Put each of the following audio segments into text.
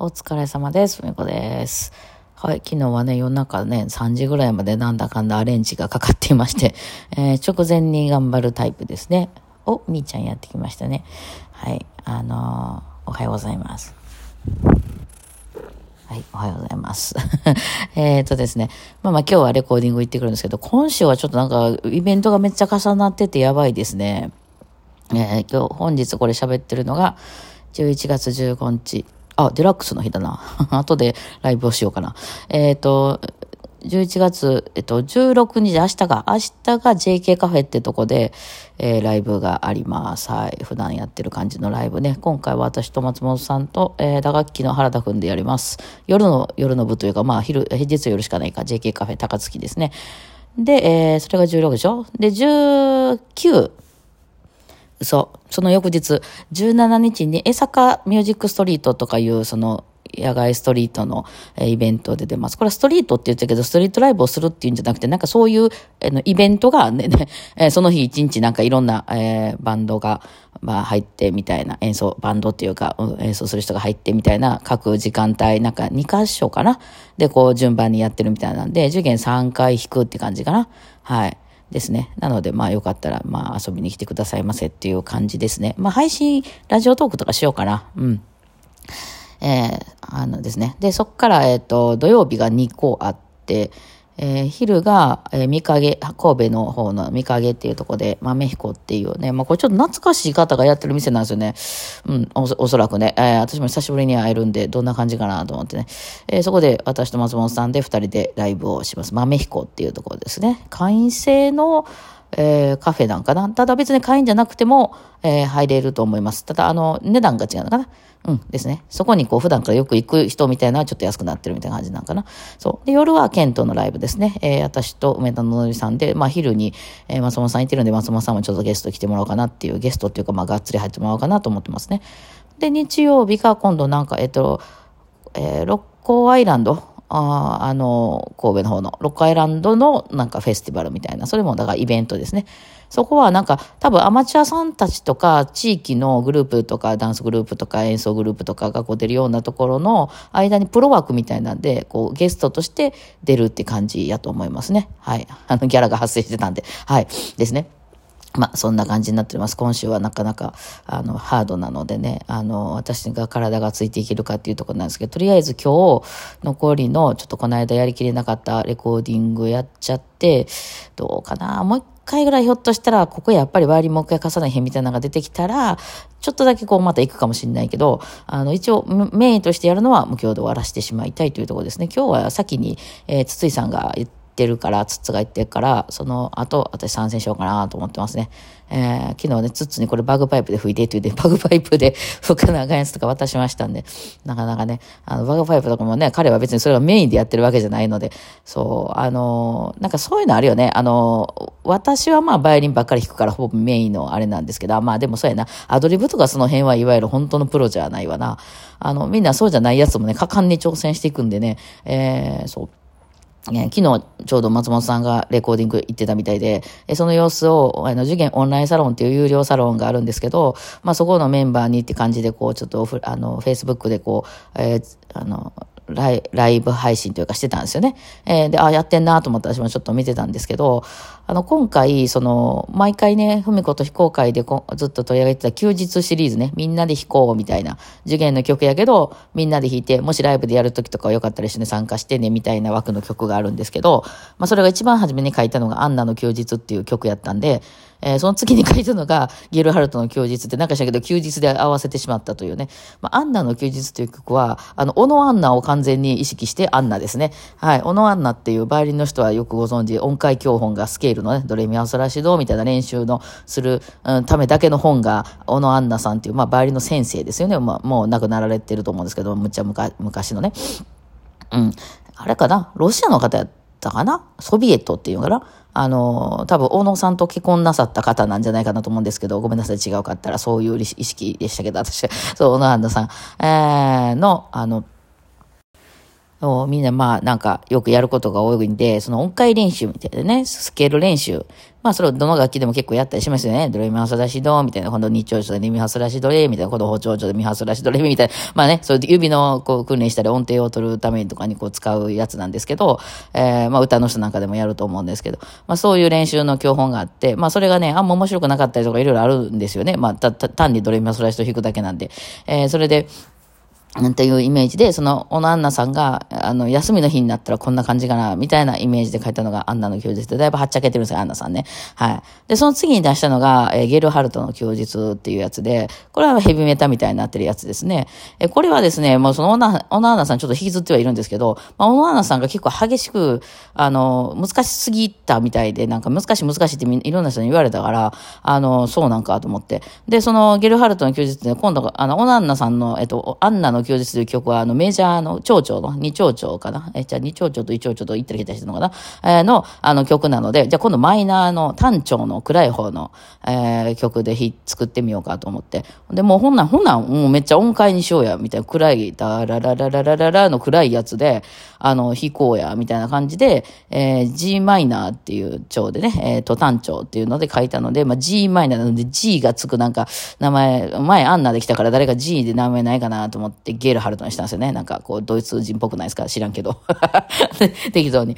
お疲れ様です。みこです。はい、昨日はね、夜中ね、3時ぐらいまでなんだかんだアレンジがかかっていまして、えー直前に頑張るタイプですね。お、みーちゃんやってきましたね。はい、あのーおはようございます。はい、おはようございます。えっとですね、まあまあ今日はレコーディング行ってくるんですけど、今週はちょっとなんかイベントがめっちゃ重なっててやばいですね。えー今日、本日これ喋ってるのが、11月15日。あ、デラックスの日だな。後でライブをしようかな。えっ、と、11月、えっと、16日、明日が、明日が JK カフェってとこで、えーライブがあります。はい。普段やってる感じのライブね。今回は私と松本さんと、えー打楽器の原田くんでやります。夜の、夜の部というか、まあ、昼、平日夜しかないか、JK カフェ高槻ですね。で、えーそれが16でしょ？で、19、嘘。その翌日、17日に江坂ミュージックストリートとかいう、その、野外ストリートの、イベントで出ます。これはストリートって言ってるけど、ストリートライブをするっていうんじゃなくて、なんかそういう、イベントがね、ね えその日一日なんかいろんな、バンドが、入ってみたいな演奏、バンドっていうか、演奏する人が入ってみたいな各時間帯、なんか2箇所かな？で、こう順番にやってるみたいなんで、受験3回弾くって感じかな？はい。ですね。なので、まあよかったら、まあ遊びに来てくださいませっていう感じですね。まあ配信、ラジオトークとかしようかな。うん。えーあのですね。で、そっから、えっ、と、土曜日が2個あって、えー昼が、えー、三影、神戸の方の三影っていうとこで、豆彦っていうね、まあこれちょっと懐かしい方がやってる店なんですよね。うん、おおそらくね、えー私も久しぶりに会えるんで、どんな感じかなと思ってね。えーそこで私と松本さんで二人でライブをします。豆彦っていうところですね。会員制の、えーカフェなんかな。ただ別に会員じゃなくても、えー入れると思います。ただ、あの、値段が違うのかな。うんですね。そこにこう普段からよく行く人みたいなちょっと安くなってるみたいな感じなんかな。そう。で、夜はケントのライブですね。えー私と梅田ののりさんで、まあ昼に、えー松本さん行ってるんで松本さんもちょっとゲスト来てもらおうかなっていう、ゲストっていうかまあがっつり入ってもらおうかなと思ってますね。で、日曜日が今度なんか、えっと、えー六甲アイランドああの、神戸の方の、六甲アイランドのなんかフェスティバルみたいな、それもだからイベントですね。そこはなんか多分アマチュアさんたちとか地域のグループとかダンスグループとか演奏グループとかがこう出るようなところの間にプロ枠みたいなんで、こうゲストとして出るって感じやと思いますね。はい。あのギャラが発生してたんで。はい。ですね。まあ、そんな感じになっております。今週はなかなか、あの、ハードなのでね、あの、私が体がついていけるかっていうところなんですけど、とりあえず今日、残りの、ちょっとこの間やりきれなかったレコーディングやっちゃって、どうかな、もう一回ぐらいひょっとしたら、ここやっぱりバイオリンもう一回重ねへんみたいなのが出てきたら、ちょっとだけこうまた行くかもしれないけど、あの、一応メインとしてやるのは、もう今日で終わらせてしまいたいというところですね。今日は先に、えー筒井さんが言って、ってるから、ツッツが言ってるから、その後、私参戦しようかなと思ってますね。えー昨日ね、ツッツにこれバグパイプで吹いてって言って、バグパイプで 吹かなあかんやつとか渡しましたんで、なかなかね、あの、バグパイプとかもね、彼は別にそれがメインでやってるわけじゃないので、そう、あのーなんかそういうのあるよね。あのー私はまあバイオリンばっかり弾くからほぼメインのあれなんですけど、まあでもそうやな、アドリブとかその辺はいわゆる本当のプロじゃないわな。あの、みんなそうじゃないやつもね、果敢に挑戦していくんでね、えーそう。ね、昨日ちょうど松本さんがレコーディング行ってたみたいで、えその様子を、あの、受験オンラインサロンっていう有料サロンがあるんですけど、まあそこのメンバーにって感じで、こう、ちょっとフ、あの、Facebook でこう、えーあの、ライライブ配信というかしてたんですよね。えーで、あ、やってんなと思って私もちょっと見てたんですけど、あの、今回、その、毎回ね、ふみこと非公開でずっと取り上げてた休日シリーズね、みんなで弾こうみたいな、受験の曲やけど、みんなで弾いて、もしライブでやるときとかよかったら一緒に参加してね、みたいな枠の曲があるんですけど、まあ、それが一番初めに書いたのが、アンナの休日っていう曲やったんで、えーその次に書いたのが、ゲルハルトの休日って、なんかしたけど、休日で合わせてしまったというね。まあ、アンナの休日という曲は、あの、小野アンナを完完全に意識してアンナですね。はい。小野アンナっていうバイオリンの人はよくご存知、音階教本がスケールのね、ドレミアソラシドみたいな練習のする、うん、ためだけの本が、小野アンナさんっていう、まあ、バイオリンの先生ですよね。まあ、もう亡くなられてると思うんですけど、むっちゃむか昔のね。うん。あれかな？ロシアの方やったかな？ソビエトっていうのかな？あの、多分、大野さんと結婚なさった方なんじゃないかなと思うんですけど、ごめんなさい、違うかったら、そういう意識でしたけど、私、そう、小野アンナさん、えーの、あの、みんなまあなんかよくやることが多いんで、その音階練習みたいなね、スケール練習。まあそれをどの楽器でも結構やったりしますよね。ドレミファソラシドみたいな、今度日長調でミファソラシドレみたいな、今度包丁調でミファソラシドレみたいな。まあね、そういう指のこう訓練したり音程を取るためにとかにこう使うやつなんですけど、えー、まあ歌の人なんかでもやると思うんですけど、まあそういう練習の教本があって、まあそれがね、あんま面白くなかったりとかいろいろあるんですよね。まあた、単にドレミファソラシド弾くだけなんで。えー、それで、っていうイメージで、その、小野アンナさんが、あの、休みの日になったらこんな感じかな、みたいなイメージで書いたのがアンナの休日で、だいぶはっちゃけてるんですよ、アンナさんね。はい。で、その次に出したのが、えー、ゲルハルトの休日っていうやつで、これはヘビメタみたいになってるやつですね。えー、これはですね、もうその小野アンナさんちょっと引きずってはいるんですけど、まあ、小野アンナさんが結構激しく、あの、難しすぎたみたいで、なんか難しい難しいっていろんな人に言われたから、あの、そうなんかと思って。で、そのゲルハルトの休日で、今度、あの、小野アンナさんの、えっと、アンナの休日という曲は、あの、メジャーの町長の、二町長かな？え、じゃあ二町長と一町長と言ったり来たりしてるのかな？えー、の、あの曲なので、じゃあ今度マイナーの単調の暗い方の、えー、曲で作ってみようかと思って。で、もうほんなん、ほんなん、もうめっちゃ音階にしようや、みたいな暗い、ダラララララララの暗いやつで、あの、弾こうや、みたいな感じで、えー、G マイナーっていう調でね、えー、と単調っていうので書いたので、まあ G マイナーなので G がつくなんか、名前、前アンナできたから誰か G で名前ないかなと思ってゲールハルトにしたんですよね。なんかこう、ドイツ人っぽくないですか？知らんけど。適当に。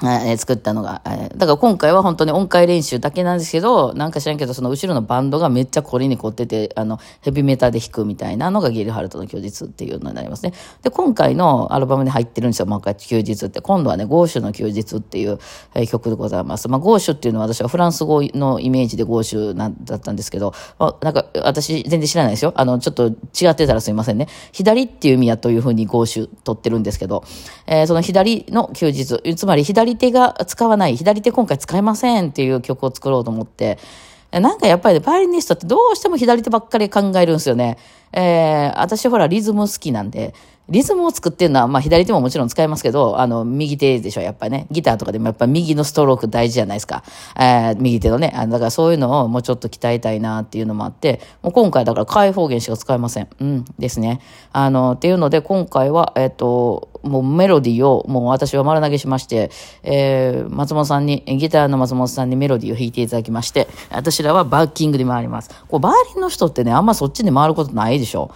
え作ったのが、えだから今回は本当に音階練習だけなんですけど、なんか知らんけど、その後ろのバンドがめっちゃ凝りに凝ってて、あの、ヘビメタで弾くみたいなのがゲルハルトの休日っていうのになりますね。で、今回のアルバムに入ってるんですよ、毎回休日って。今度はね、ゴーシュの休日っていう、えー、曲でございます。まあ、ゴーシュっていうのは私はフランス語のイメージでゴーシュなだったんですけど、まあ、なんか私全然知らないですよ。あの、ちょっと違ってたらすいませんね。左っていう意味やというふうにゴーシュ取ってるんですけど、えー、その左の休日、つまり左手が使わない、左手今回使えませんっていう曲を作ろうと思って、なんかやっぱりバイオリニストってどうしても左手ばっかり考えるんですよね。えー、私ほらリズム好きなんで、リズムを作ってるのは、まあ左手ももちろん使いますけど、あの、右手でしょ、やっぱりね。ギターとかでもやっぱ右のストローク大事じゃないですか。えー、右手のね。あのだからそういうのをもうちょっと鍛えたいなっていうのもあって、もう今回だから開放弦しか使えません。うん、ですね。あの、っていうので今回は、えっ、ー、と、もうメロディーをもう私は丸投げしまして、えー、松本さんに、ギターの松本さんにメロディーを弾いていただきまして、私らはバッキングで回ります。こう、バーリンの人ってね、あんまそっちに回ることないでしょ。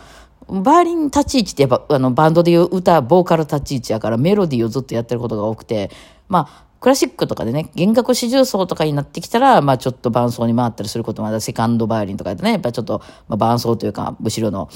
バーリン立ち位置ってやっぱあのバンドでいう歌、ボーカル立ち位置やからメロディーをずっとやってることが多くて、まあ、クラシックとかでね、弦楽四重奏とかになってきたら、まあちょっと伴奏に回ったりすることもある。セカンドバイオリンとかでね、やっぱちょっと、まあ、伴奏というか、後ろの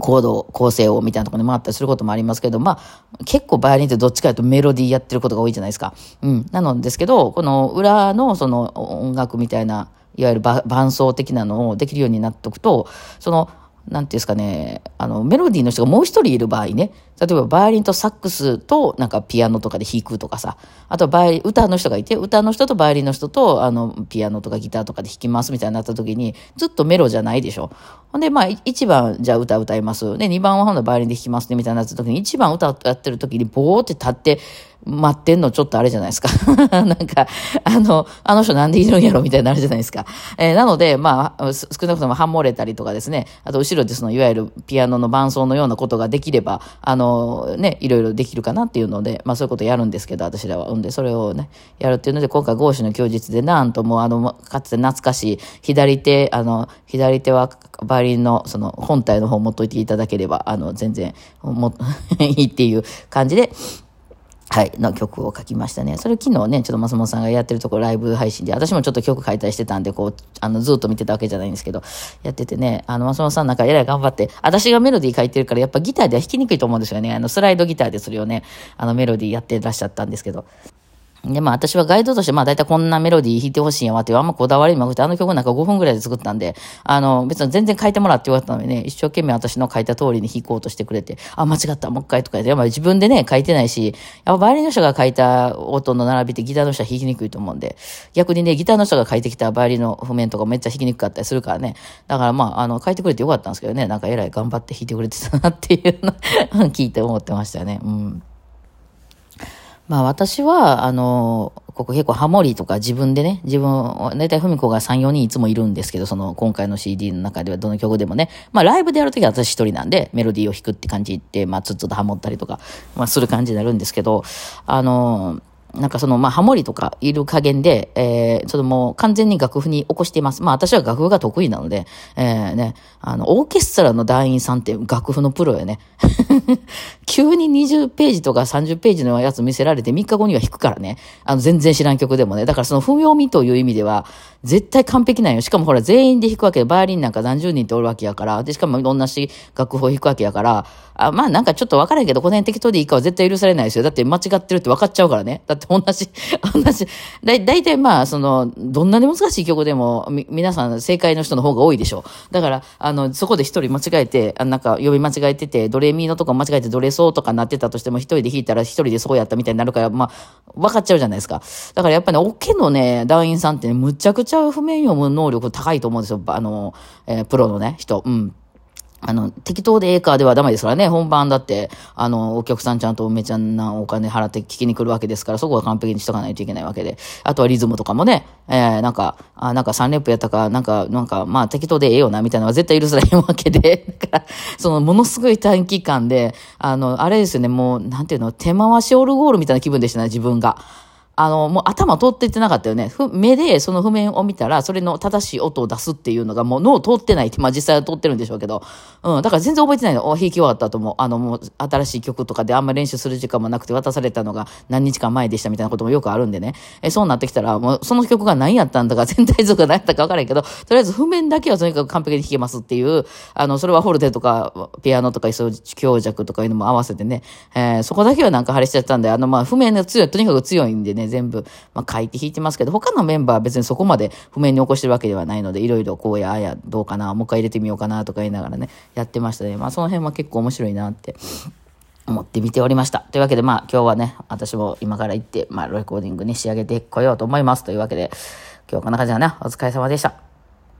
コード構成をみたいなところに回ったりすることもありますけど、まあ、結構バイオリンってどっちかというとメロディーやってることが多いじゃないですか。うん。なのですけど、この裏のその音楽みたいな、いわゆる伴奏的なのをできるようになっておくと、そのなんていうんですかね、あの、メロディーの人がもう一人いる場合ね、例えばバイオリンとサックスとなんかピアノとかで弾くとかさ、あとバイ歌の人がいて、歌の人とバイオリンの人とあの、ピアノとかギターとかで弾きますみたいになった時に、ずっとメロじゃないでしょ。ほんで、まあ、1番じゃあ歌歌います。で、2番はほんとバイオリンで弾きますねみたいになった時に、1番歌やってる時にボーって立って、待ってんのちょっとあれじゃないですか。なんか、あの、あの人なんでいるんやろみたいになるじゃないですか。えー、なので、まあ、少なくともハモれたりとかですね、あと後ろでその、いわゆるピアノの伴奏のようなことができれば、あの、ね、いろいろできるかなっていうので、まあそういうことやるんですけど、私らは。うんで、それをね、やるっていうので、今回、合子の供述で、なんともう、あの、かつて懐かしい、左手、あの、左手は、バイオリンの、その、本体の方持っといていただければ、あの、全然、も、いいっていう感じで、はい、の曲を書きましたね。それ昨日ね、ちょっと松本さんがやってるところライブ配信で、私もちょっと曲解体してたんで、こう、あの、ずっと見てたわけじゃないんですけど、やっててね、あの、松本さんなんかえらい頑張って、私がメロディー書いてるから、やっぱギターでは弾きにくいと思うんですよね。あの、スライドギターでそれをね、あの、メロディーやってらっしゃったんですけど。で、まあ私はガイドとして、まあ大体こんなメロディー弾いてほしいんやわっていう、あんまこだわりもなくて、あの曲なんか5分ぐらいで作ったんで、あの、別に全然書いてもらって言われたのにね、一生懸命私の書いた通りに弾こうとしてくれて、あ、間違った、もう一回とか言って、やっぱ自分でね、書いてないし、やっぱバイオリンの人が書いた音の並びってギターの人は弾きにくいと思うんで、逆にね、ギターの人が書いてきたバイオリンの譜面とかめっちゃ弾きにくかったりするからね、だからまあ、あの、書いてくれてよかったんですけどね、なんか偉い頑張って弾いてくれてたなっていうの 聞いて思ってましたね。うん。まあ私は、あの、ここ結構ハモリとか自分でね、自分、だいたいふみこが3、4人いつもいるんですけど、その今回の CD の中ではどの曲でもね、まあライブでやるときは私一人なんで、メロディーを弾くって感じで、まあつっつとハモったりとか、まあする感じになるんですけど、あのなんかその、まあ、ハモリとかいる加減で、えー、ちょっともう完全に楽譜に起こしています。まあ、私は楽譜が得意なので、えー、ね、あの、オーケストラの団員さんって楽譜のプロよね。急に20ページとか30ページのやつ見せられて3日後には弾くからね。あの、全然知らん曲でもね。だからその、不要味という意味では、絶対完璧なんよ。しかもほら、全員で弾くわけで、バイオリンなんか何十人っておるわけやから、で、しかも同じ楽譜を弾くわけやから、あまあなんかちょっとわからんけど、この辺適当でいいかは絶対許されないですよ。だって間違ってるって分かっちゃうからね。だって同じ、同じ、だ、だいたいまあ、その、どんなに難しい曲でも、み、皆さん正解の人の方が多いでしょう。だから、あの、そこで一人間違えて、あなんか呼び間違えてて、ドレミーのとこ間違えてドレソーとかなってたとしても、一人で弾いたら一人でそうやったみたいになるから、まあ、分かっちゃうじゃないですか。だからやっぱりね、オケのね、団員さんってね、むちゃくちゃ譜面読む能力高いと思うんですよ。あの、えー、プロのね、人。うん。あの、適当でええかではダメですからね。本番だって、あの、お客さんちゃんとめちゃなお金払って聞きに来るわけですから、そこは完璧にしとかないといけないわけで。あとはリズムとかもね、えー、なんか、あ、なんか3レップやったか、なんか、なんか、まあ適当でええよな、みたいなのは絶対許されへんわけで。だから、その、ものすごい短期間で、あの、あれですよね、もう、なんていうの、手回しオルゴールみたいな気分でしたね、自分が。あの、もう頭通ってってなかったよね。目でその譜面を見たら、それの正しい音を出すっていうのがもう脳通ってないって、まあ実際は通ってるんでしょうけど、うん、だから全然覚えてないの。お、弾き終わった後も、あの、もう新しい曲とかであんま練習する時間もなくて渡されたのが何日間前でしたみたいなこともよくあるんでね。え、そうなってきたら、もうその曲が何やったんだか、全体像が何やったか分からへんけど、とりあえず譜面だけはとにかく完璧に弾けますっていう、あの、それはホルテとか、ピアノとか、そういう強弱とかいうのも合わせてね、えー、そこだけはなんか張りしちゃったんで、あの、まあ、譜面が強い、とにかく強いんでね、全部、まあ、書いて弾いてますけど、他のメンバーは別にそこまで譜面に起こしてるわけではないので、いろいろこうやあやどうかな、もう一回入れてみようかなとか言いながらね、やってましたね。まあその辺は結構面白いなって思って見ておりました。というわけでまあ今日はね、私も今から行って、まあレコーディングに仕上げてこようと思います。というわけで、今日はこんな感じだね。お疲れ様でした。